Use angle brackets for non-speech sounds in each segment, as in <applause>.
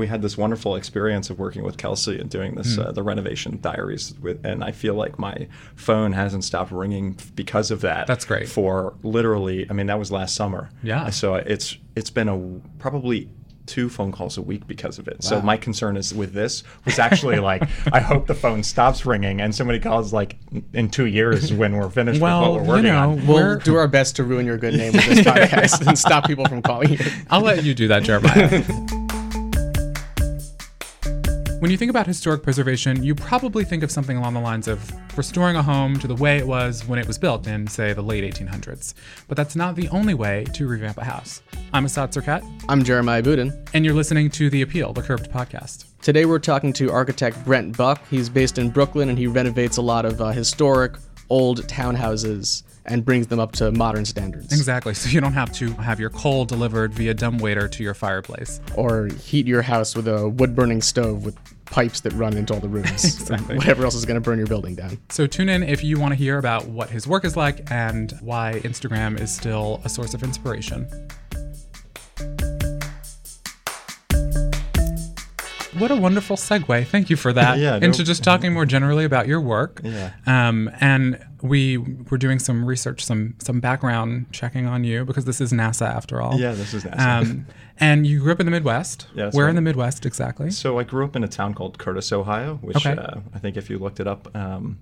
we had this wonderful experience of working with Kelsey and doing this Hmm. uh, the renovation diaries with, and I feel like my phone hasn't stopped ringing because of that. That's great. For literally, I mean, that was last summer. Yeah. So it's it's been a probably two phone calls a week because of it. So my concern is with this was actually like <laughs> I hope the phone stops ringing and somebody calls like in two years when we're finished Well, with what we're working know, on. We're- We'll do our best to ruin your good name with this <laughs> podcast and stop people from calling you. I'll let you do that, Jeremiah. <laughs> When you think about historic preservation, you probably think of something along the lines of restoring a home to the way it was when it was built in, say, the late 1800s. But that's not the only way to revamp a house. I'm Asad Syrkett, I'm Jeremiah Budin. and you're listening to The Appeal, the Curbed podcast. Today we're talking to architect Brent Buck. He's based in Brooklyn and he renovates a lot of uh, historic old townhouses and brings them up to modern standards. Exactly, so you don't have to have your coal delivered via dumbwaiter to your fireplace. Or heat your house with a wood burning stove with pipes that run into all the rooms. <laughs> Exactly. Whatever else is going to burn your building down. So tune in if you want to hear about what his work is like and why Instagram is still a source of inspiration. What a wonderful segue. Thank you for that. <laughs> Yeah, no- Into just talking more generally about your work. Yeah. Um, and we were doing some research, some some background checking on you because this is NASA after all. Yeah, this is NASA. Um, and you grew up in the Midwest. Yeah, Where right. in the Midwest exactly? So I grew up in a town called Curtice, Ohio, which Okay. uh, I think if you looked it up, um,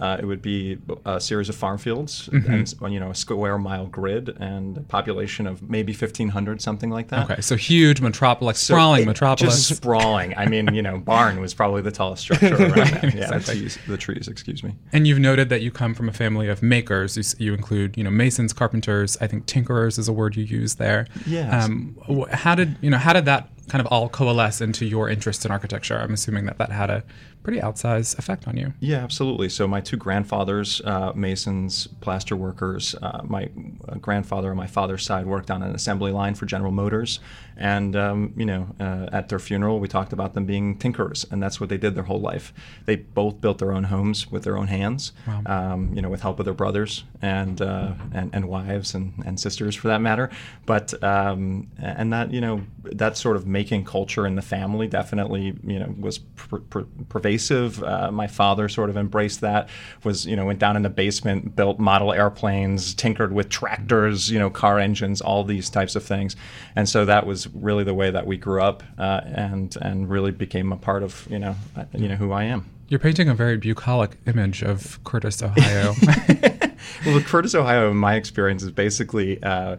uh, it would be a series of farm fields Mm-hmm. and you know a square mile grid and a population of maybe 1,500, something like that. Okay, so huge metropolis, So sprawling metropolis. Just sprawling. I mean, you know, <laughs> barn was probably the tallest structure around <laughs> there. Yeah, the exactly. trees, the trees, excuse me. And you've noted that you come from a family of makers. You, you include, you know, masons, carpenters. I think tinkerers is a word you use there. Yes. Um, how did you know? How did that kind of all coalesce into your interest in architecture? I'm assuming that that had a pretty outsized effect on you. Yeah, absolutely. So my two grandfathers, uh, masons, plaster workers. Uh, my uh, grandfather on my father's side worked on an assembly line for General Motors, and um, you know, uh, at their funeral, we talked about them being tinkerers, and that's what they did their whole life. They both built their own homes with their own hands, um, you know, with help of their brothers and uh, and, and wives and, and sisters for that matter. But um, and that you know that sort of making culture in the family definitely you know was pr- pr- pervasive. Uh, my father sort of embraced that. Was you know went down in the basement, built model airplanes, tinkered with tractors, you know car engines, all these types of things. And so that was really the way that we grew up, uh, and and really became a part of you know uh, you know who I am. You're painting a very bucolic image of Curtice, Ohio. <laughs> well, Curtice, Ohio, in my experience, is basically. Uh,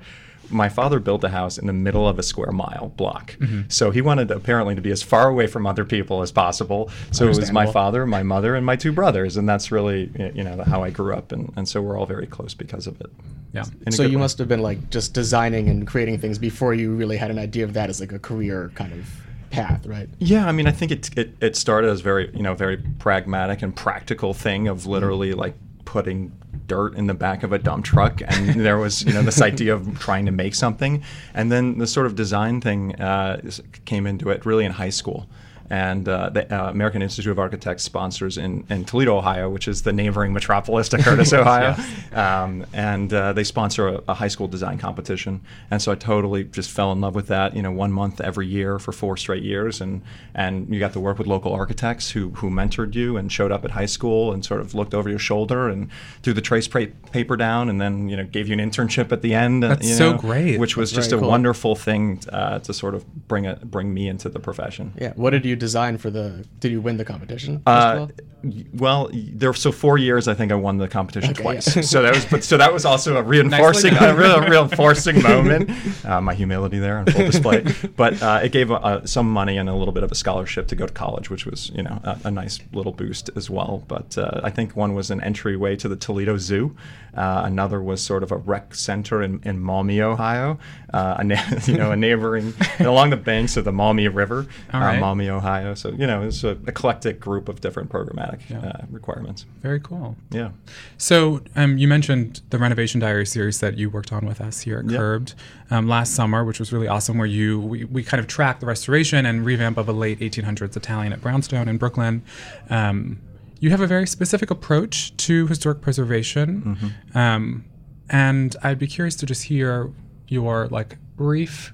my father built a house in the middle of a square mile block. Mm-hmm. So he wanted apparently to be as far away from other people as possible. So it was my father, my mother, and my two brothers. And that's really, you know, how I grew up. And, and so we're all very close because of it. yeah. In So you way. must have been like just designing and creating things before you really had an idea of that as like a career kind of path, right? Yeah, I mean, I think it, it it started as very you know very pragmatic and practical thing of literally mm-hmm. like putting dirt in the back of a dump truck, and <laughs> there was you know this idea of trying to make something, and then the sort of design thing uh, came into it really in high school. And uh, the uh, American Institute of Architects sponsors in, in Toledo, Ohio, which is the neighboring metropolis to Curtice, <laughs> Ohio. Um, and uh, they sponsor a, a high school design competition. And so I totally just fell in love with that. You know, one month every year for four straight years, and and you got to work with local architects who who mentored you and showed up at high school and sort of looked over your shoulder and threw the trace pa- paper down, and then you know gave you an internship at the end. That's you so great. Which was That's just a cool. wonderful thing uh, to sort of bring a bring me into the profession. Yeah. What did you design for the? Did you win the competition? Uh, all? y- well, y- there so four years I think I won the competition Okay, twice. yeah. so that was but so that was also a reinforcing a real reinforcing moment. Uh, my humility there on full display. But uh, it gave uh, some money and a little bit of a scholarship to go to college, which was you know a, a nice little boost as well. But uh, I think one was an entryway to the Toledo Zoo. Uh, another was sort of a rec center in, in Maumee, Ohio, uh, a na- <laughs> you know a neighboring along the banks of the Maumee River, All uh, right. Maumee, Ohio. So you know it's an eclectic group of different programmatic Yeah. uh, requirements. Very cool. Yeah. So um, you mentioned the renovation diary series that you worked on with us here at Yeah. Curbed um, last summer, which was really awesome. Where you we, we kind of tracked the restoration and revamp of a late 1800s Italianate Brownstone in Brooklyn. Um, you have a very specific approach to historic preservation, um, and I'd be curious to just hear your like brief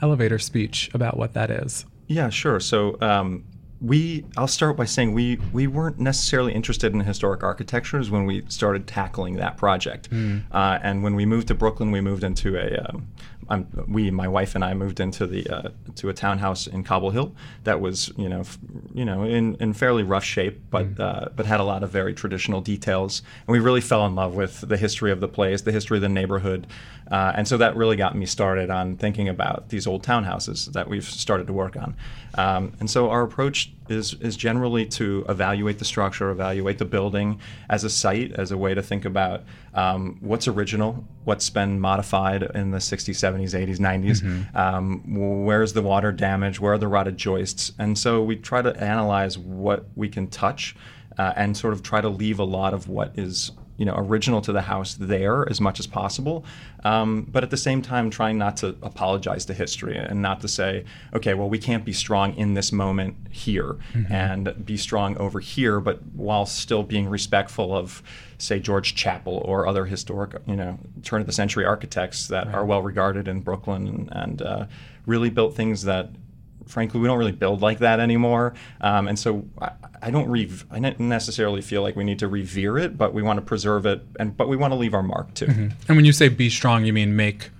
elevator speech about what that is. Yeah, sure. So um, we, I'll start by saying we we weren't necessarily interested in historic architectures when we started tackling that project. Uh, and when we moved to Brooklyn, we moved into a um, I'm, we, my wife and I, moved into the uh, to a townhouse in Cobble Hill that was, you know, f- you know, in, in fairly rough shape, but uh, but had a lot of very traditional details. And we really fell in love with the history of the place, the history of the neighborhood, uh, and so that really got me started on thinking about these old townhouses that we've started to work on. Um, and so our approach is is generally to evaluate the structure, evaluate the building as a site, as a way to think about um, what's original, what's been modified in the 60s, 70s, 80s, 90s, um, where's the water damage, where are the rotted joists, and so we try to analyze what we can touch uh, and sort of try to leave a lot of what is you know original to the house there as much as possible. Um, but at the same time trying not to apologize to history and not to say okay well we can't be strong in this moment here and be strong over here but while still being respectful of say George Chappell or other historic you know turn of the century architects that are well regarded in brooklyn and, and uh, really built things that frankly, we don't really build like that anymore. Um, and so I, I don't re- I don't necessarily feel like we need to revere it, but we want to preserve it, and but we want to leave our mark too. And when you say be strong, you mean make,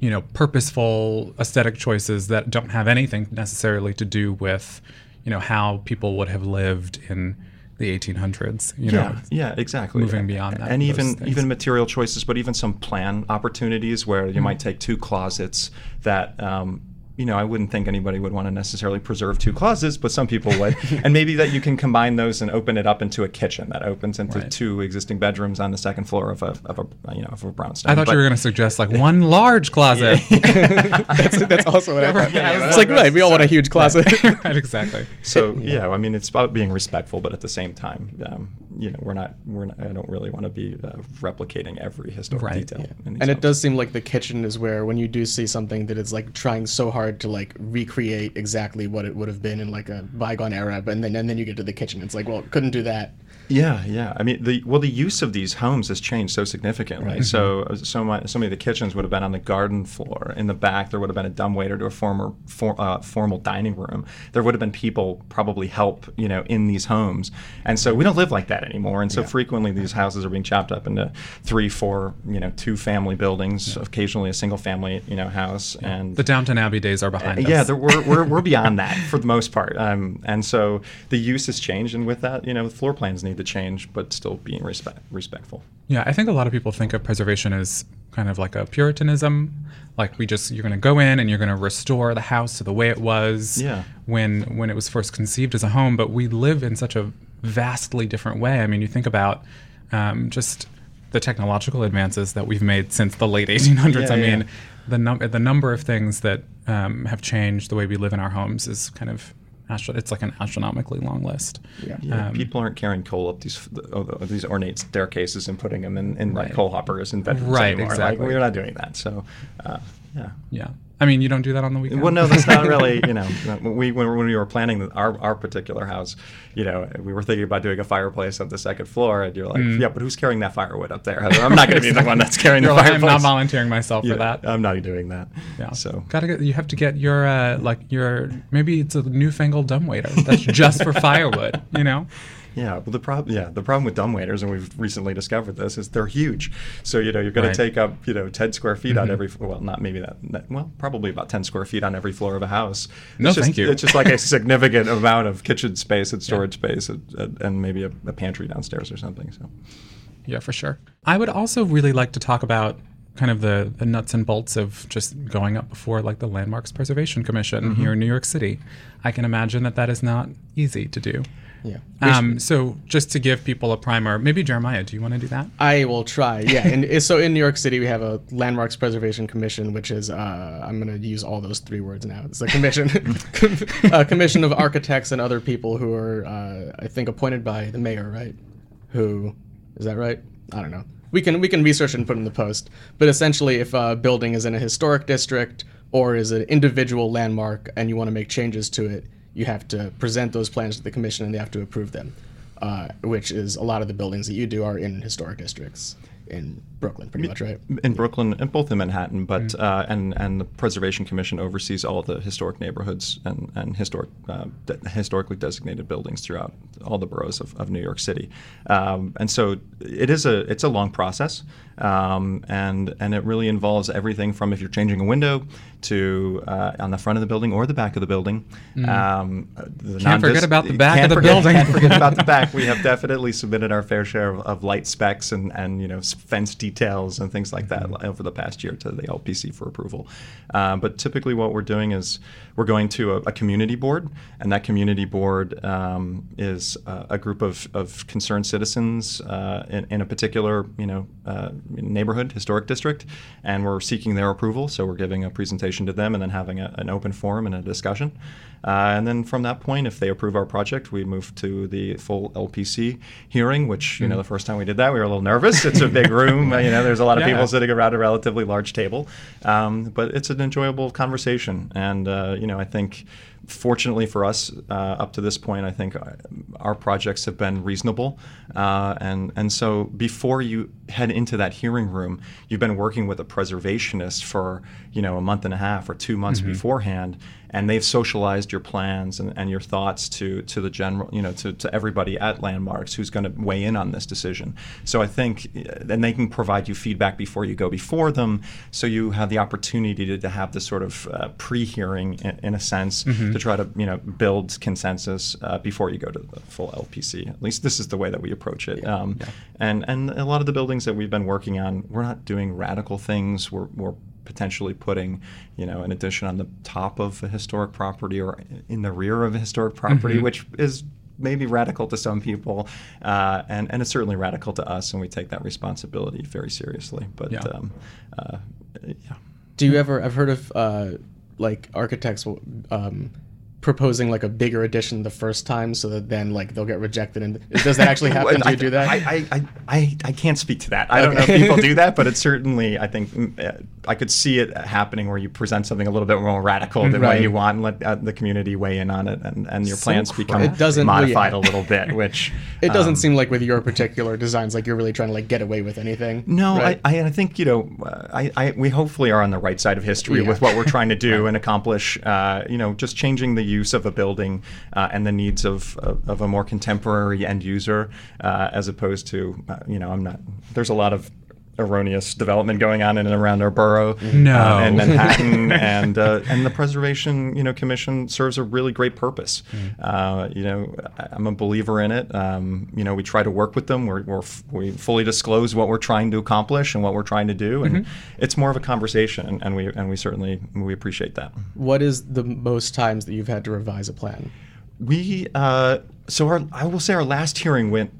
you know, purposeful aesthetic choices that don't have anything necessarily to do with, you know, how people would have lived in the 1800s. You know, Yeah, yeah, exactly. moving beyond that, and even things. even material choices, but even some plan opportunities where you might take two closets that. Um, you know, I wouldn't think anybody would want to necessarily preserve two closets, but some people would. <laughs> and maybe that you can combine those and open it up into a kitchen that opens into Right. two existing bedrooms on the second floor of a, of a you know of a brownstone. I thought But- you were going to suggest like one large closet. <laughs> <laughs> that's, that's also what I thought. Yeah, it's like, right, we all want a huge closet. right, exactly. So yeah, I mean, it's about being respectful, but at the same time, um, you know, we're not, we're not, I don't really want to be uh, replicating every historic Right, detail. yeah. in these and it does seem like the kitchen is where when you do see something that is like trying so hard to like recreate exactly what it would have been in like a bygone era but then and then you get to the kitchen it's like well couldn't do that Yeah, yeah. I mean, the well, the use of these homes has changed so significantly. So, uh, so, my, so many of the kitchens would have been on the garden floor. In the back, there would have been a dumbwaiter to a former for, uh, formal dining room. There would have been people probably help, you know, in these homes. And so we don't live like that anymore. And so frequently these houses are being chopped up into three, four, you know, two family buildings, occasionally a single family, you know, house. And The Downton Abbey days are behind us. yeah, there, we're, we're, we're <laughs> beyond that for the most part. Um, and so the use has changed, and with that, you know, the floor plans need to change, but still being respect, respectful. Yeah, I think a lot of people think of preservation as kind of like a puritanism, like we just you're going to go in and you're going to restore the house to the way it was Yeah. when when it was first conceived as a home. But we live in such a vastly different way. I mean, you think about um, just the technological advances that we've made since the late 1800s. Yeah, I mean, yeah. the num- the number of things that um, have changed the way we live in our homes is kind of astro- it's like an astronomically long list. yeah Yeah, Um, people aren't carrying coal up these uh, these ornate staircases and putting them in, in Right. like coal hoppers and bedrooms Right, anymore. exactly. Like, we're not doing that. So, uh, yeah. Yeah, I mean, you don't do that on the weekend. Well, no, that's not really. <laughs> You know, when we when, when we were planning our our particular house, you know, we were thinking about doing a fireplace on the second floor, and you're like, yeah, but who's carrying that firewood up there? I'm not going to be the one that's carrying Mm. The like, fireplace. I'm not volunteering myself Yeah, for that. I'm not doing that. Yeah. So gotta get. You have to get your uh, like your maybe it's a newfangled dumbwaiter that's just for firewood. You know. Yeah, well, the problem, yeah, the problem with dumbwaiters, and we've recently discovered this, is they're huge. So you know you're going Right. to take up you know 10 square feet on mm-hmm. every well, not maybe that, well, probably about 10 square feet on every floor of a house. No, it's just, thank you. It's just like a significant amount of kitchen space and storage space, and, and- and maybe a, a pantry downstairs or something. So Yeah, for sure. I would also really like to talk about kind of the, the nuts and bolts of just going up before like the Landmarks Preservation Commission Mm-hmm. here in New York City. I can imagine that that is not easy to do. yeah Um, so just to give people a primer, maybe Jeremiah, do you want to do that? I will try. Yeah, and <laughs> so in New York City we have a Landmarks Preservation Commission, which is uh, I'm going to use all those three words now. It's a commission, <laughs> a commission of architects and other people who are, uh, I think, appointed by the mayor, right? Who is that right? I don't know. We can we can research and put in the post. But essentially, if a building is in a historic district or is an individual landmark and you want to make changes to it, you have to present those plans to the commission and they have to approve them. Uh, which is a lot of the buildings that you do are in historic districts. In Brooklyn, pretty much, right? in Brooklyn and both in Manhattan, but uh, and and the Preservation Commission oversees all the historic neighborhoods and and historic uh, de- historically designated buildings throughout all the boroughs of, of New York City, um, and so it is a it's a long process, um, and and it really involves everything from if you're changing a window to uh, on the front of the building or the back of the building. Um, the Can't forget non-dis- about the back of the forget- building. Can't forget about the back. <laughs> We have definitely submitted our fair share of, of light specs and, and you know s- fence details and things like that over the past year to the LPC for approval. Uh, but typically, what we're doing is we're going to a, a community board, and that community board um, is uh, a group of, of concerned citizens uh, in, in a particular you know uh, neighborhood, historic district, and we're seeking their approval. So we're giving a presentation to them and then having a, an open forum and a discussion. Uh, and then from that point, if they approve our project, we move to the full LPC hearing. Which you know, the first time we did that, we were a little nervous. It's a big room. <laughs> You know, there's a lot of Yeah. people sitting around a relatively large table, um, but it's an enjoyable conversation. And uh, you know, I think, fortunately for us, uh, up to this point, I think uh, our projects have been reasonable. Uh, and and so before you head into that hearing room, you've been working with a preservationist for you know a month and a half or two months beforehand, and they've socialized your plans and, and your thoughts to to the general, you know, to, to everybody at Landmarks who's going to weigh in on this decision. So I think, uh, and they can provide you feedback before you go before them, so you have the opportunity to, to have this sort of uh, pre-hearing in, in a sense to try to you know build consensus uh, before you go to the full LPC. At least this is the way that we approach it. Um, And and a lot of the buildings that we've been working on, we're not doing radical things. We're, we're potentially putting, you know, an addition on the top of a historic property or in the rear of a historic property, which is maybe radical to some people, uh, and and it's certainly radical to us, and we take that responsibility very seriously. But Yeah. um, uh, yeah. Do you ever? I've heard of uh, like architects um, proposing like a bigger edition the first time, so that then like they'll get rejected. And does that actually <laughs> happen? do you do that? I, I, I, I, can't speak to that. I don't know if people do that, <laughs> but it's certainly, I think, mm, uh, I could see it happening where you present something a little bit more radical than what you want and let uh, the community weigh in on it, and, and your So plans become It doesn't- modified yeah. a little bit, <laughs> which it doesn't um, seem like with your particular designs, like you're really trying to like get away with anything. No, right? I, I, I think you know, uh, I, I, we hopefully are on the right side of history Yeah. with what we're trying to do and accomplish. Uh, you know, just changing the use of a building uh, and the needs of, of, of a more contemporary end user, uh, as opposed to, uh, you know, I'm not. There's a lot of erroneous development going on in and around our borough No. uh, and <laughs> Manhattan and uh, and the preservation you know commission serves a really great purpose. Uh, you know I- I'm a believer in it. Um, you know we try to work with them. We're, we're f- we fully disclose what we're trying to accomplish and what we're trying to do and it's more of a conversation and, and we and we certainly we appreciate that. What is the most times that you've had to revise a plan? we uh, so our I will say our last hearing went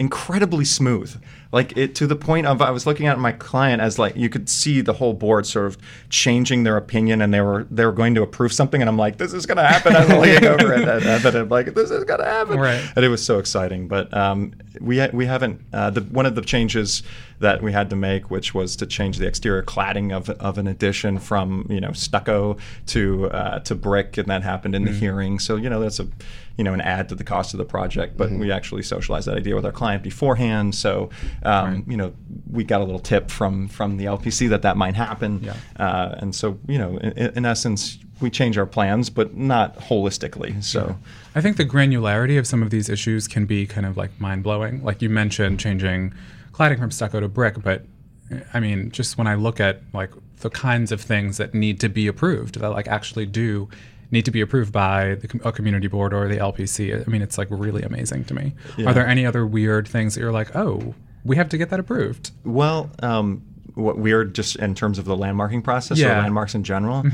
incredibly smooth. Like it to the point of I was looking at my client as like you could see the whole board sort of changing their opinion and they were they were going to approve something and I'm like this is going to happen. I'm looking over at it and I'm like this is going to happen. Right. And it was so exciting. But um, we ha- we haven't uh, the one of the changes that we had to make, which was to change the exterior cladding of, of an addition from you know stucco to uh, to brick, and that happened in the hearing. So you know that's a you know an add to the cost of the project, but we actually socialized that idea with our client beforehand. So um, you know we got a little tip from from the LPC that that might happen, Yeah. uh, and so you know in, in essence we change our plans, but not holistically. So. I think the granularity of some of these issues can be kind of like mind blowing. Like you mentioned changing cladding from stucco to brick, but I mean, just when I look at like the kinds of things that need to be approved, that like actually do need to be approved by the, a community board or the LPC, I mean, it's like really amazing to me. Yeah. Are there any other weird things that you're like, oh, we have to get that approved? Well, um, what weird just in terms of the landmarking process or Yeah. Mm-hmm. landmarks in general.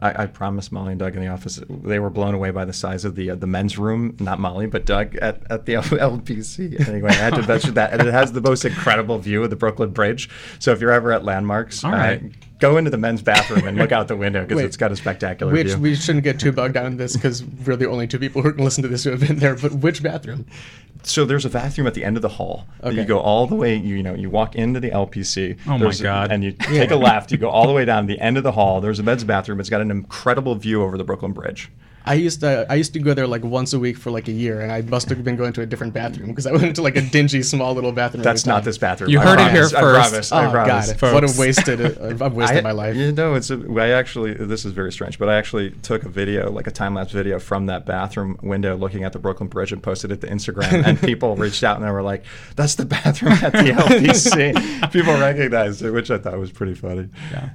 I, I promised Molly and Doug in the office they were blown away by the size of the uh, the men's room. Not Molly, but Doug at, at the <laughs> LPC. Anyway, I had to mention that, and it has the most incredible view of the Brooklyn Bridge. So if you're ever at landmarks, All right. uh, go into the men's bathroom and look out the window because it's got a spectacular Which view. we shouldn't get too bogged down in this because we're the only two people who can listen to this who have been there. But which bathroom? So there's a bathroom at the end of the hall. that You go all the way. You, you know, you walk into the LPC. Oh my there's a- God. and you take a left. You go all the way down the end of the hall. There's a men's bathroom. It's got an incredible view over the Brooklyn Bridge. I used to I used to go there like once a week for like a year, and I must have been going to a different bathroom because I <laughs> went into like a dingy small little bathroom. That's not this bathroom. You I heard it here promise, I first. promise. Oh I promise. god, what a wasted uh, I've wasted I- my life. You know, it's a, I actually this is very strange, but I actually took a video, like a time lapse video from that bathroom window, looking at the Brooklyn Bridge, and posted it to Instagram. <laughs> and people reached out and they were like, "That's the bathroom at the LPC." <laughs> people recognized it, which I thought was pretty funny. Yeah.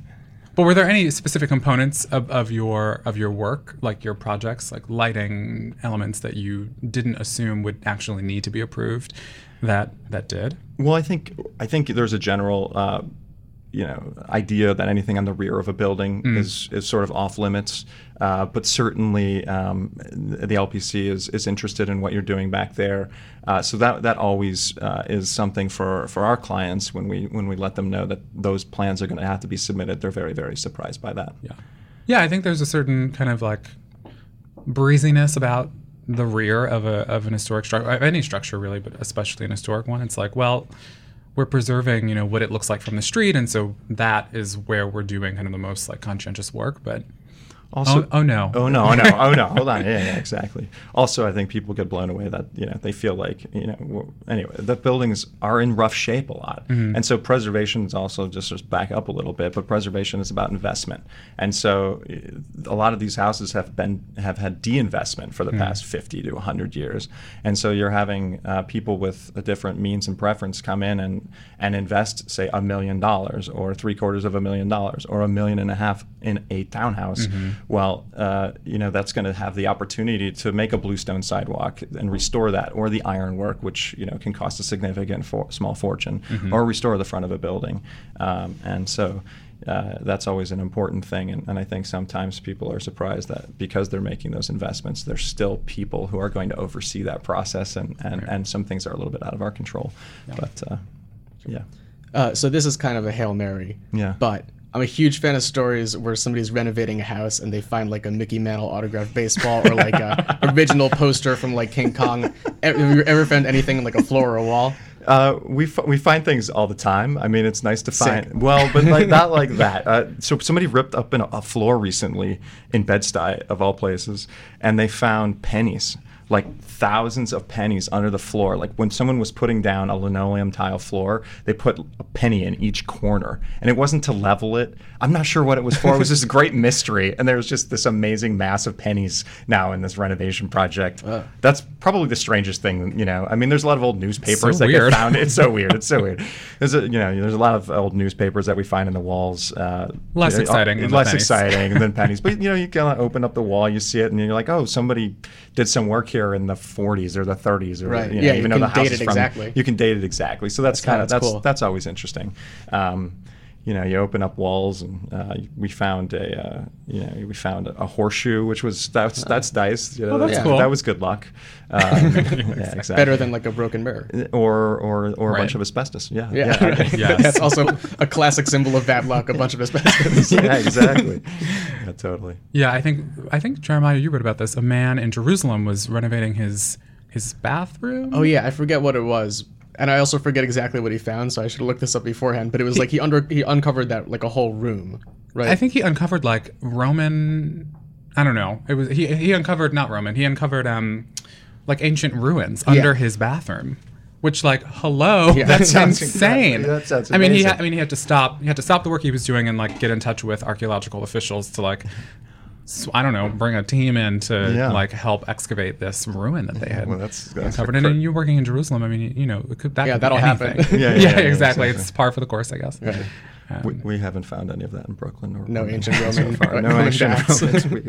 But were there any specific components of, of your of your work, like your projects, like lighting elements that you didn't assume would actually need to be approved, that that did? Well, I think I think there's a general, uh, you know, idea that anything on the rear of a building is is sort of off limits. Uh, but certainly, um, the LPC is is interested in what you're doing back there. Uh, so that that always uh, is something for for our clients when we when we let them know that those plans are going to have to be submitted. They're very very surprised by that. Yeah. Yeah, I think there's a certain kind of like breeziness about the rear of a of an historic structure, any structure really, but especially an historic one. It's like, well, we're preserving, you know, what it looks like from the street, and so that is where we're doing kind of the most like conscientious work. But Also, oh, oh no, Oh no! Oh no! Oh no! <laughs> Hold on! Yeah, yeah, exactly. Also, I think people get blown away that you know they feel like you know. Anyway, the buildings are in rough shape a lot, and so preservation is also just just back up a little bit. But preservation is about investment, and so uh, a lot of these houses have been have had de-investment for the past fifty to hundred years, and so you're having uh, people with a different means and preference come in and and invest, say, a million dollars or three quarters of a million dollars or a million and a half in a townhouse well, uh, you know, that's going to have the opportunity to make a bluestone sidewalk and restore that, or the ironwork, which you know can cost a significant for, small fortune, or restore the front of a building, um, and so. Uh, that's always an important thing, and, and I think sometimes people are surprised that because they're making those investments, there's still people who are going to oversee that process, and, and, and some things are a little bit out of our control. But uh, yeah, Uh, so this is kind of a hail mary. Yeah. But I'm a huge fan of stories where somebody's renovating a house and they find like a Mickey Mantle autographed baseball or like a <laughs> original poster from like King Kong. Have you ever found anything in like a floor or a wall? Uh, we f- we find things all the time. I mean, it's nice to Sick. find. Well, but like not like that. Uh, so somebody ripped up in a, a floor recently in Bed-Stuy, of all places, and they found pennies, like thousands of pennies under the floor. Like when someone was putting down a linoleum tile floor, they put a penny in each corner, and it wasn't to level it. I'm not sure what it was for. It was this <laughs> great mystery, and there was just this amazing mass of pennies now in this renovation project. That's probably the strangest thing, you know. I mean, there's a lot of old newspapers that weird. get found. It's so <laughs> weird. It's so weird. There's a you know there's a lot of old newspapers that we find in the walls. Uh, Less exciting than less pennies. exciting than pennies. <laughs> But you know you kind of open up the wall, you see it, and you're like, oh, somebody did some work here in the 40s or the 30s, or Right. you know, Yeah, even though the house date is it from, exactly. You can date it exactly. So that's, kind of that's that's cool. that's always interesting. Um, you know, you open up walls, and uh, we found a, uh, you know, we found a horseshoe, which was that's that's nice. You know, Oh, that's that, cool. that was good luck. Um, <laughs> yeah, exactly. Better than like a broken mirror. or or or a bunch of asbestos. Yeah, Yeah. yeah, <laughs> Yes. That's also a classic symbol of bad luck, a bunch of asbestos. <laughs> yeah, exactly. Yeah, totally. Yeah, I think I think Jeremiah, you wrote about this. A man in Jerusalem was renovating his his bathroom. Oh yeah, I forget what it was. And I also forget exactly what he found, so I should have looked this up beforehand. But it was like he under he uncovered that like a whole room, right? I think he uncovered like Roman. I don't know. It was he he uncovered not Roman. He uncovered um like ancient ruins under his bathroom. Which like hello, Yeah. <laughs> that's That sounds insane. That sounds I mean, he I mean he had to stop. He had to stop the work he was doing and like get in touch with archaeological officials to like. S I don't know, bring a team in to Yeah. like help excavate this ruin that they had Well, that's- that's uncovered. a And cr- then you working in Jerusalem, I mean, you know, it could, that yeah, could that'll happen. anything. Yeah, <laughs> yeah, yeah, yeah, exactly. exactly. It's par for the course, I guess. Right. We, we haven't found any of that in Brooklyn. Or No or ancient so Roman- far. No ancient. Romans. We,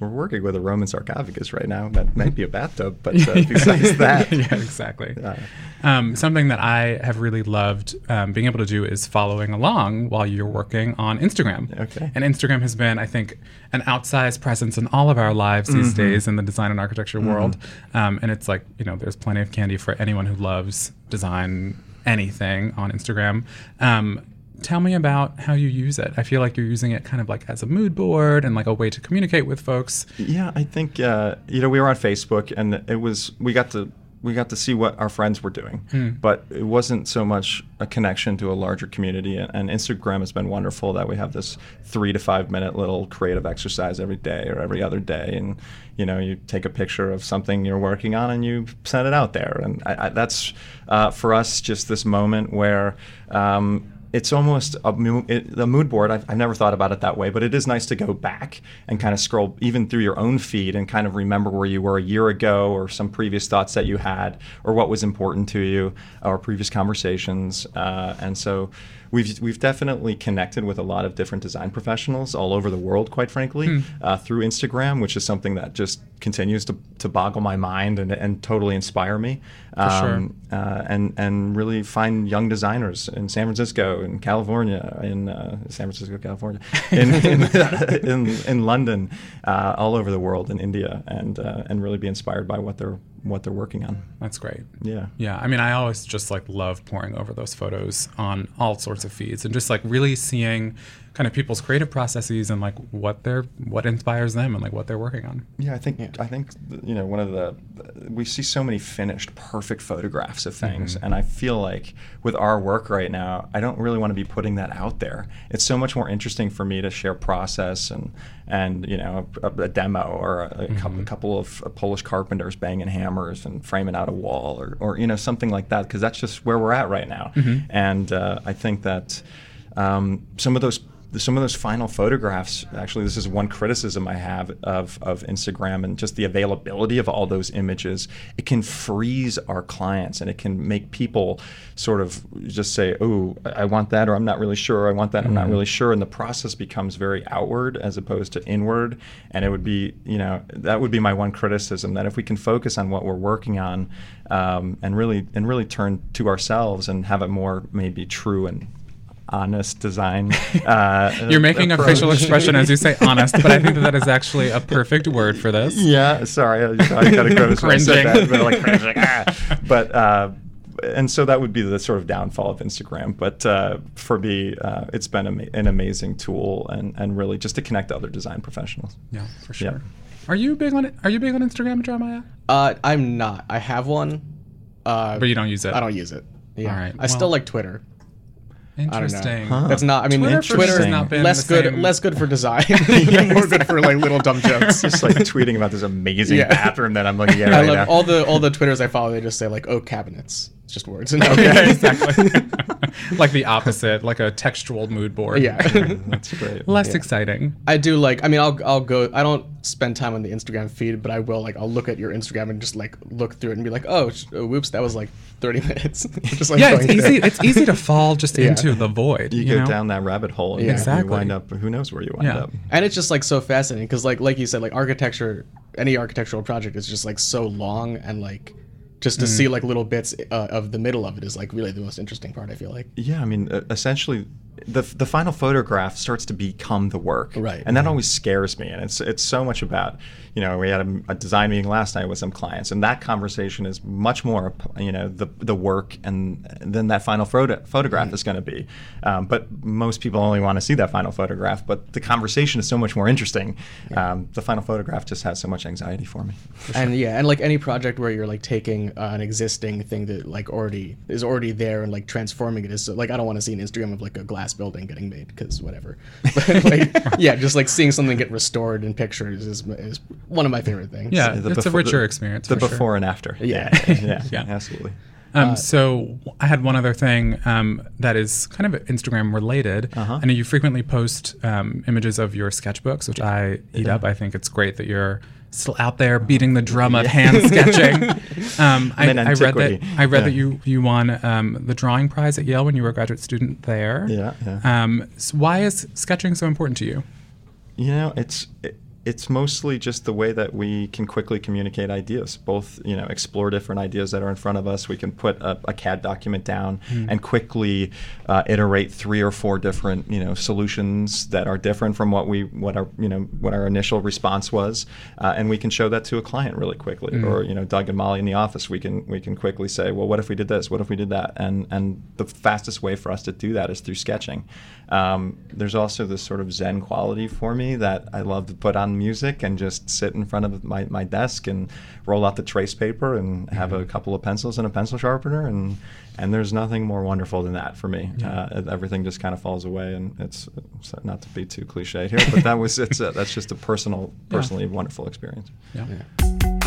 we're working with a Roman sarcophagus right now. That might be a bathtub, but uh, <laughs> besides that, yeah, exactly. uh, Um, something that I have really loved um, being able to do is following along while you're working on Instagram. Okay. And Instagram has been, I think, an outsized presence in all of our lives these Mm-hmm. days in the design and architecture world. Um, and it's like, you know, there's plenty of candy for anyone who loves design anything on Instagram. Um, tell me about how you use it. I feel like you're using it kind of like as a mood board and like a way to communicate with folks. Yeah, I think uh, you know we were on Facebook, and it was we got to we got to see what our friends were doing, Hmm. but it wasn't so much a connection to a larger community. And, and Instagram has been wonderful that we have this three to five minute little creative exercise every day or every other day, and you know you take a picture of something you're working on and you send it out there, and I, I, that's uh, for us just this moment where. Um, it's almost a, it, a mood board. I've, I've never thought about it that way, but it is nice to go back and kind of scroll even through your own feed and kind of remember where you were a year ago or some previous thoughts that you had or what was important to you or previous conversations. Uh, and so we've, we've definitely connected with a lot of different design professionals all over the world, quite frankly, uh, through Instagram, which is something that just continues to, to boggle my mind and, and totally inspire me. sure. uh, and, and really find young designers in San Francisco, in California, in uh, San Francisco, California, <laughs> in, in, <laughs> in, in London, uh, all over the world, in India, and, uh, and really be inspired by what they're, what they're working on. That's great. Yeah. Yeah, I mean, I always just like love poring over those photos on all sorts of feeds and just like really seeing kind of people's creative processes and like what they're what inspires them and like what they're working on. Yeah, I think I think you know one of the we see so many finished, perfect photographs of things, and I feel like with our work right now, I don't really want to be putting that out there. It's so much more interesting for me to share process and and you know a, a demo or a, a couple, a couple of Polish carpenters banging hammers and framing out a wall or or you know something like that because that's just where we're at right now, and uh, I think that um, some of those some of those final photographs actually this is one criticism i have of, of instagram and just the availability of all those images. It can freeze our clients and it can make people sort of just say oh i want that or i'm not really sure i want that i'm not really sure and the process becomes very outward as opposed to inward. And it would be you know that would be my one criticism that if we can focus on what we're working on um, and really and really turn to ourselves and have it more maybe true and honest design. <laughs> Uh, You're making a facial expression as you say <laughs> honest, but I think that that is actually a perfect word for this. Yeah, sorry, I, I got to gross when I said Cringing. that, but like cringing. ah. But uh, and so that would be the sort of downfall of Instagram. But uh, for me, uh, it's been ama- an amazing tool and and really just to connect to other design professionals. Yeah, for Yeah. sure. Are you big on it? Are you big on Instagram, Jeremiah? Uh, I'm not. I have one. Uh, But you don't use it. I don't use it. Yeah. All right, I still like Twitter. I don't know. Interesting. That's not. I mean, Twitter for Twitter, has not been less good. same- Less good for design. <laughs> More good for like little dumb jokes. Just like tweeting about this amazing Yeah. bathroom that I'm looking at I right love now. all the all the Twitters I follow. They just say like, "Oh, cabinets." It's just words. <laughs> And Yeah, exactly. <laughs> like the opposite, like a textual mood board. yeah. <laughs> That's great. Less exciting. I do like. I mean, I'll I'll go. I don't spend time on the Instagram feed, but I will like. I'll look at your Instagram and just like look through it and be like, oh, sh- oh whoops, that was like thirty minutes. just like Yeah, it's going through. easy. It's easy to fall just Yeah. into the void. You, You, go know? down that rabbit hole and Yeah. you Exactly. wind up. Who knows where you wind Yeah. up? and it's just like so fascinating because like like you said like architecture any architectural project is just like so long and like just to Mm. see like little bits uh, of the middle of it is like really the most interesting part i feel like Yeah, I mean, essentially, the the final photograph starts to become the work, Right. And that always scares me, and it's it's so much about, you know, we had a, a design meeting last night with some clients, and that conversation is much more, you know, the the work and then that final photo photograph is going to be. Um, but most people only want to see that final photograph, but the conversation is so much more interesting. Um, the final photograph just has so much anxiety for me. and yeah and like any project where you're like taking uh, an existing thing that like already is already there and like transforming it is so, like i don't want to see an instagram of like a glass building getting made because whatever <laughs> but like yeah just like seeing something get restored in pictures is, is one of my favorite things Yeah, The it's a richer the- experience. The for sure. before and after. Yeah. yeah, <laughs> yeah, Yeah. absolutely. Um, so I had one other thing um, that is kind of Instagram related. Uh-huh. I know you frequently post um, images of your sketchbooks, which I eat up. I think it's great that you're still out there beating the drum of hand <laughs> sketching. Um, I, I read that. I read Yeah. that you you won um, the drawing prize at Yale when you were a graduate student there. Yeah, yeah. Um, so why is sketching so important to you? You know, it's it, it's mostly just the way that we can quickly communicate ideas. Both, you know, explore different ideas that are in front of us. We can put a, a CAD document down and quickly uh, iterate three or four different, you know, solutions that are different from what we what our you know what our initial response was, uh, and we can show that to a client really quickly. Or you know, Doug and Molly in the office, we can we can quickly say, well, what if we did this? What if we did that? And and the fastest way for us to do that is through sketching. Um, there's also this sort of zen quality for me that I love to put on music and just sit in front of my, my desk and roll out the trace paper and have a couple of pencils and a pencil sharpener and and there's nothing more wonderful than that for me. Uh, everything just kind of falls away, and it's, it's not to be too cliche here, but that was it's a, that's just a personal, <laughs> personally wonderful experience. Yeah.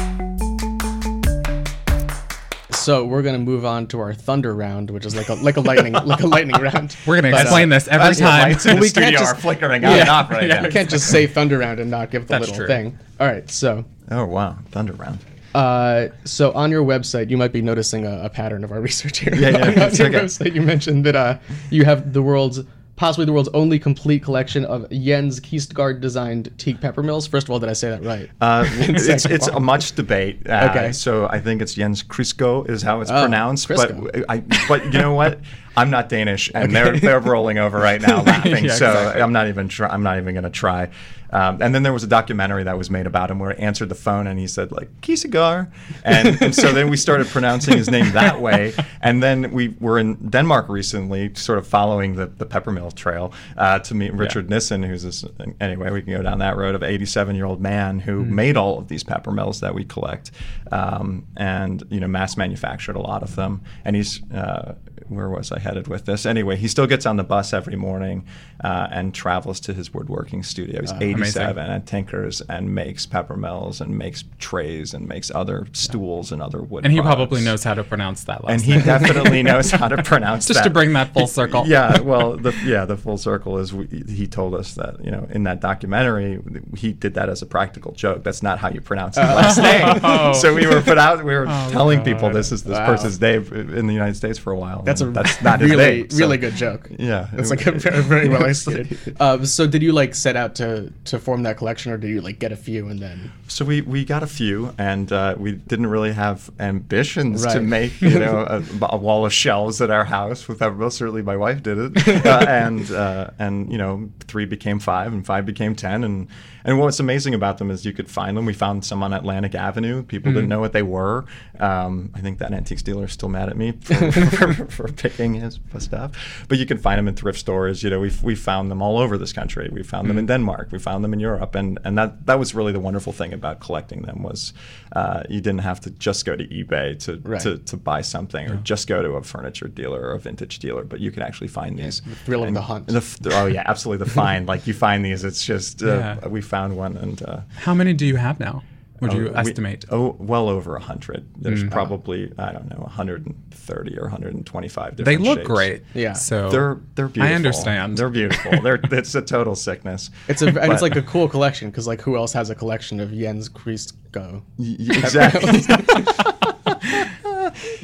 So we're gonna move on to our thunder round, which is like a like a lightning like a lightning <laughs> round. We're going to But, uh, explain this every time. lights <laughs> in the we can't studio just- are flickering on and off right Yeah. now. You can't just say thunder round and not give the That's little true. thing. All right, so Oh wow, thunder round. Uh, so on your website, you might be noticing a, a pattern of our <laughs> research here. Yeah, yeah, on your okay. website, you mentioned that uh, you have the world's possibly the world's only complete collection of Jens Quistgaard designed teak pepper mills. First of all, did I say that right? Uh, <laughs> it's it's a much debate. Uh, Okay. So I think it's Jens Crisco is how it's Oh, pronounced. Crisco. But I but you know what? <laughs> I'm not Danish, and they're they're rolling over right now <laughs> laughing. Yeah, so exactly. I'm not even try, I'm not even going to try. Um, and then there was a documentary that was made about him where he answered the phone and he said like Kiesegar, and, and so then we started pronouncing his name that way. And then we were in Denmark recently, sort of following the the peppermill trail uh, to meet Richard Nissen, who's this anyway. We can go down that road of 87 year old man who made all of these pepper mills that we collect, um, and you know mass manufactured a lot of them. And he's uh, where was I headed with this? Anyway, he still gets on the bus every morning uh, and travels to his woodworking studio. He's 87 and tinkers and makes pepper mills and makes trays and makes other stools and other wood. and he products. probably knows how to pronounce that last And he definitely <laughs> knows how to pronounce Just that. to bring that full circle. Yeah, <laughs> well, the, yeah, the full circle is we, he told us that you know in that documentary he did that as a practical joke. That's not how you pronounce his last name. So we were put out. We were Oh, telling people this is this Wow. person's name in the United States for a while. That's a that's not really name, so- really good joke. Yeah, It's like a very, very well executed. <laughs> Uh, so did you like set out to to form that collection, or did you like get a few and then? So we, we got a few, and uh, we didn't really have ambitions to make you know <laughs> a, a wall of shelves at our house with peppermill. Certainly, my wife did it, <laughs> uh, and uh, and you know three became five, and five became ten, and and what's amazing about them is you could find them. We found some on Atlantic Avenue. People didn't know what they were. Um, I think that antique dealer is still mad at me <laughs> for, for, for picking his stuff, but you can find them in thrift stores. You know, we we found them all over this country. We found them in Denmark. We found them in Europe, and and that that was really the wonderful thing about collecting them was uh, you didn't have to just go to eBay to Right. to, to buy something or just go to a furniture dealer or a vintage dealer, but you could actually find these. the thrill of the hunt. the oh yeah, absolutely the <laughs> find. like you find these, it's just uh, Yeah. we found one and. Uh, How many do you have now? Would you Oh, we- estimate? oh, well over a hundred. There's Mm. probably I don't know 130 or 125 different. they look shapes. great. Yeah. So They're they're beautiful. I understand. They're beautiful. they're <laughs> it's a total sickness. It's a and it's like a cool collection because like who else has a collection of Jens Christgo? Y- y- exactly. <laughs> <laughs>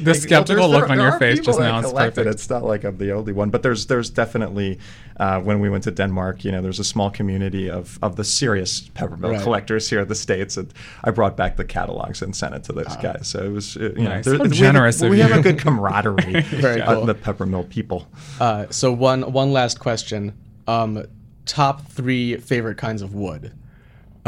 the skeptical Well, look there's- on there your face just that now is collect it. perfect. It's not like I'm the only one, but there's there's definitely uh, when we went to Denmark, you know, there's a small community of, of the serious peppermill Right. collectors here in the states, and I brought back the catalogs and sent it to those guys. So it was, uh, you know, Nice. there- How we generous of we have a good camaraderie. <laughs> Very uh, cool. the peppermill people. Uh, so one one last question. Um, top three favorite kinds of wood.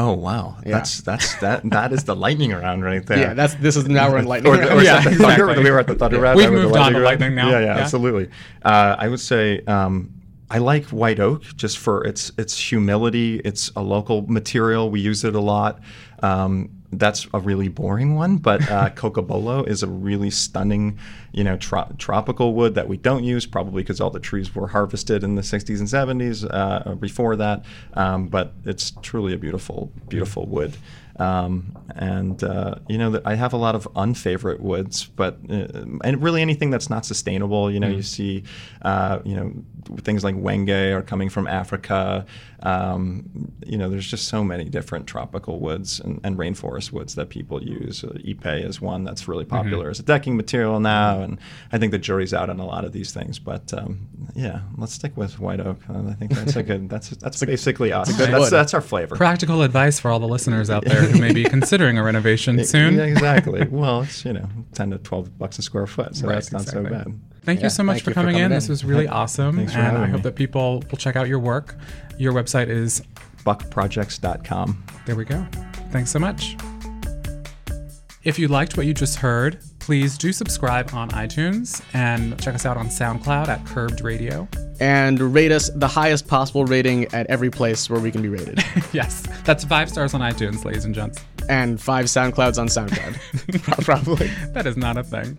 Oh wow, that's that's that that is the lightning round right there. Yeah, that's this is now we're in <laughs> lightning. or, round. or Yeah, yeah, the thunder, we were at the thunder round. We've I the moved on to round. lightning now. Yeah, yeah, Yeah. absolutely. Uh, I would say um, I like white oak just for its its humility. It's a local material. We use it a lot. Um, that's a really boring one, but uh, <laughs> cocobolo is a really stunning, you know, tro- tropical wood that we don't use, probably because all the trees were harvested in the 60s and 70s uh, before that. Um, but it's truly a beautiful, beautiful wood. Um, and uh, you know, I have a lot of unfavorite woods, but uh, and really anything that's not sustainable. You know, you see, uh, you know, things like wenge are coming from Africa. Um, you know, there's just so many different tropical woods and, and rainforest woods that people use. Uh, Ipe is one that's really popular as a decking material now, and I think the jury's out on a lot of these things. But um, yeah, let's stick with white oak. I think that's a good. That's that's basically us. that's, that's our flavor. Practical advice for all the listeners out there who may be considering a renovation <laughs> soon. Yeah, exactly. <laughs> well, it's you know ten to twelve bucks a square foot, so Right, that's not exactly. so bad. Thank Yeah, you so much for you for coming, coming in. in. This was really awesome. Thanks for and I hope me. that people will check out your work. Your website is Buckprojects.com. there we go. Thanks so much. If you liked what you just heard, please do subscribe on iTunes and check us out on SoundCloud at Curbed Radio. And rate us the highest possible rating at every place where we can be rated. <laughs> yes, that's five stars on iTunes, ladies and gents. and five SoundClouds on SoundCloud. <laughs> Probably. That is not a thing.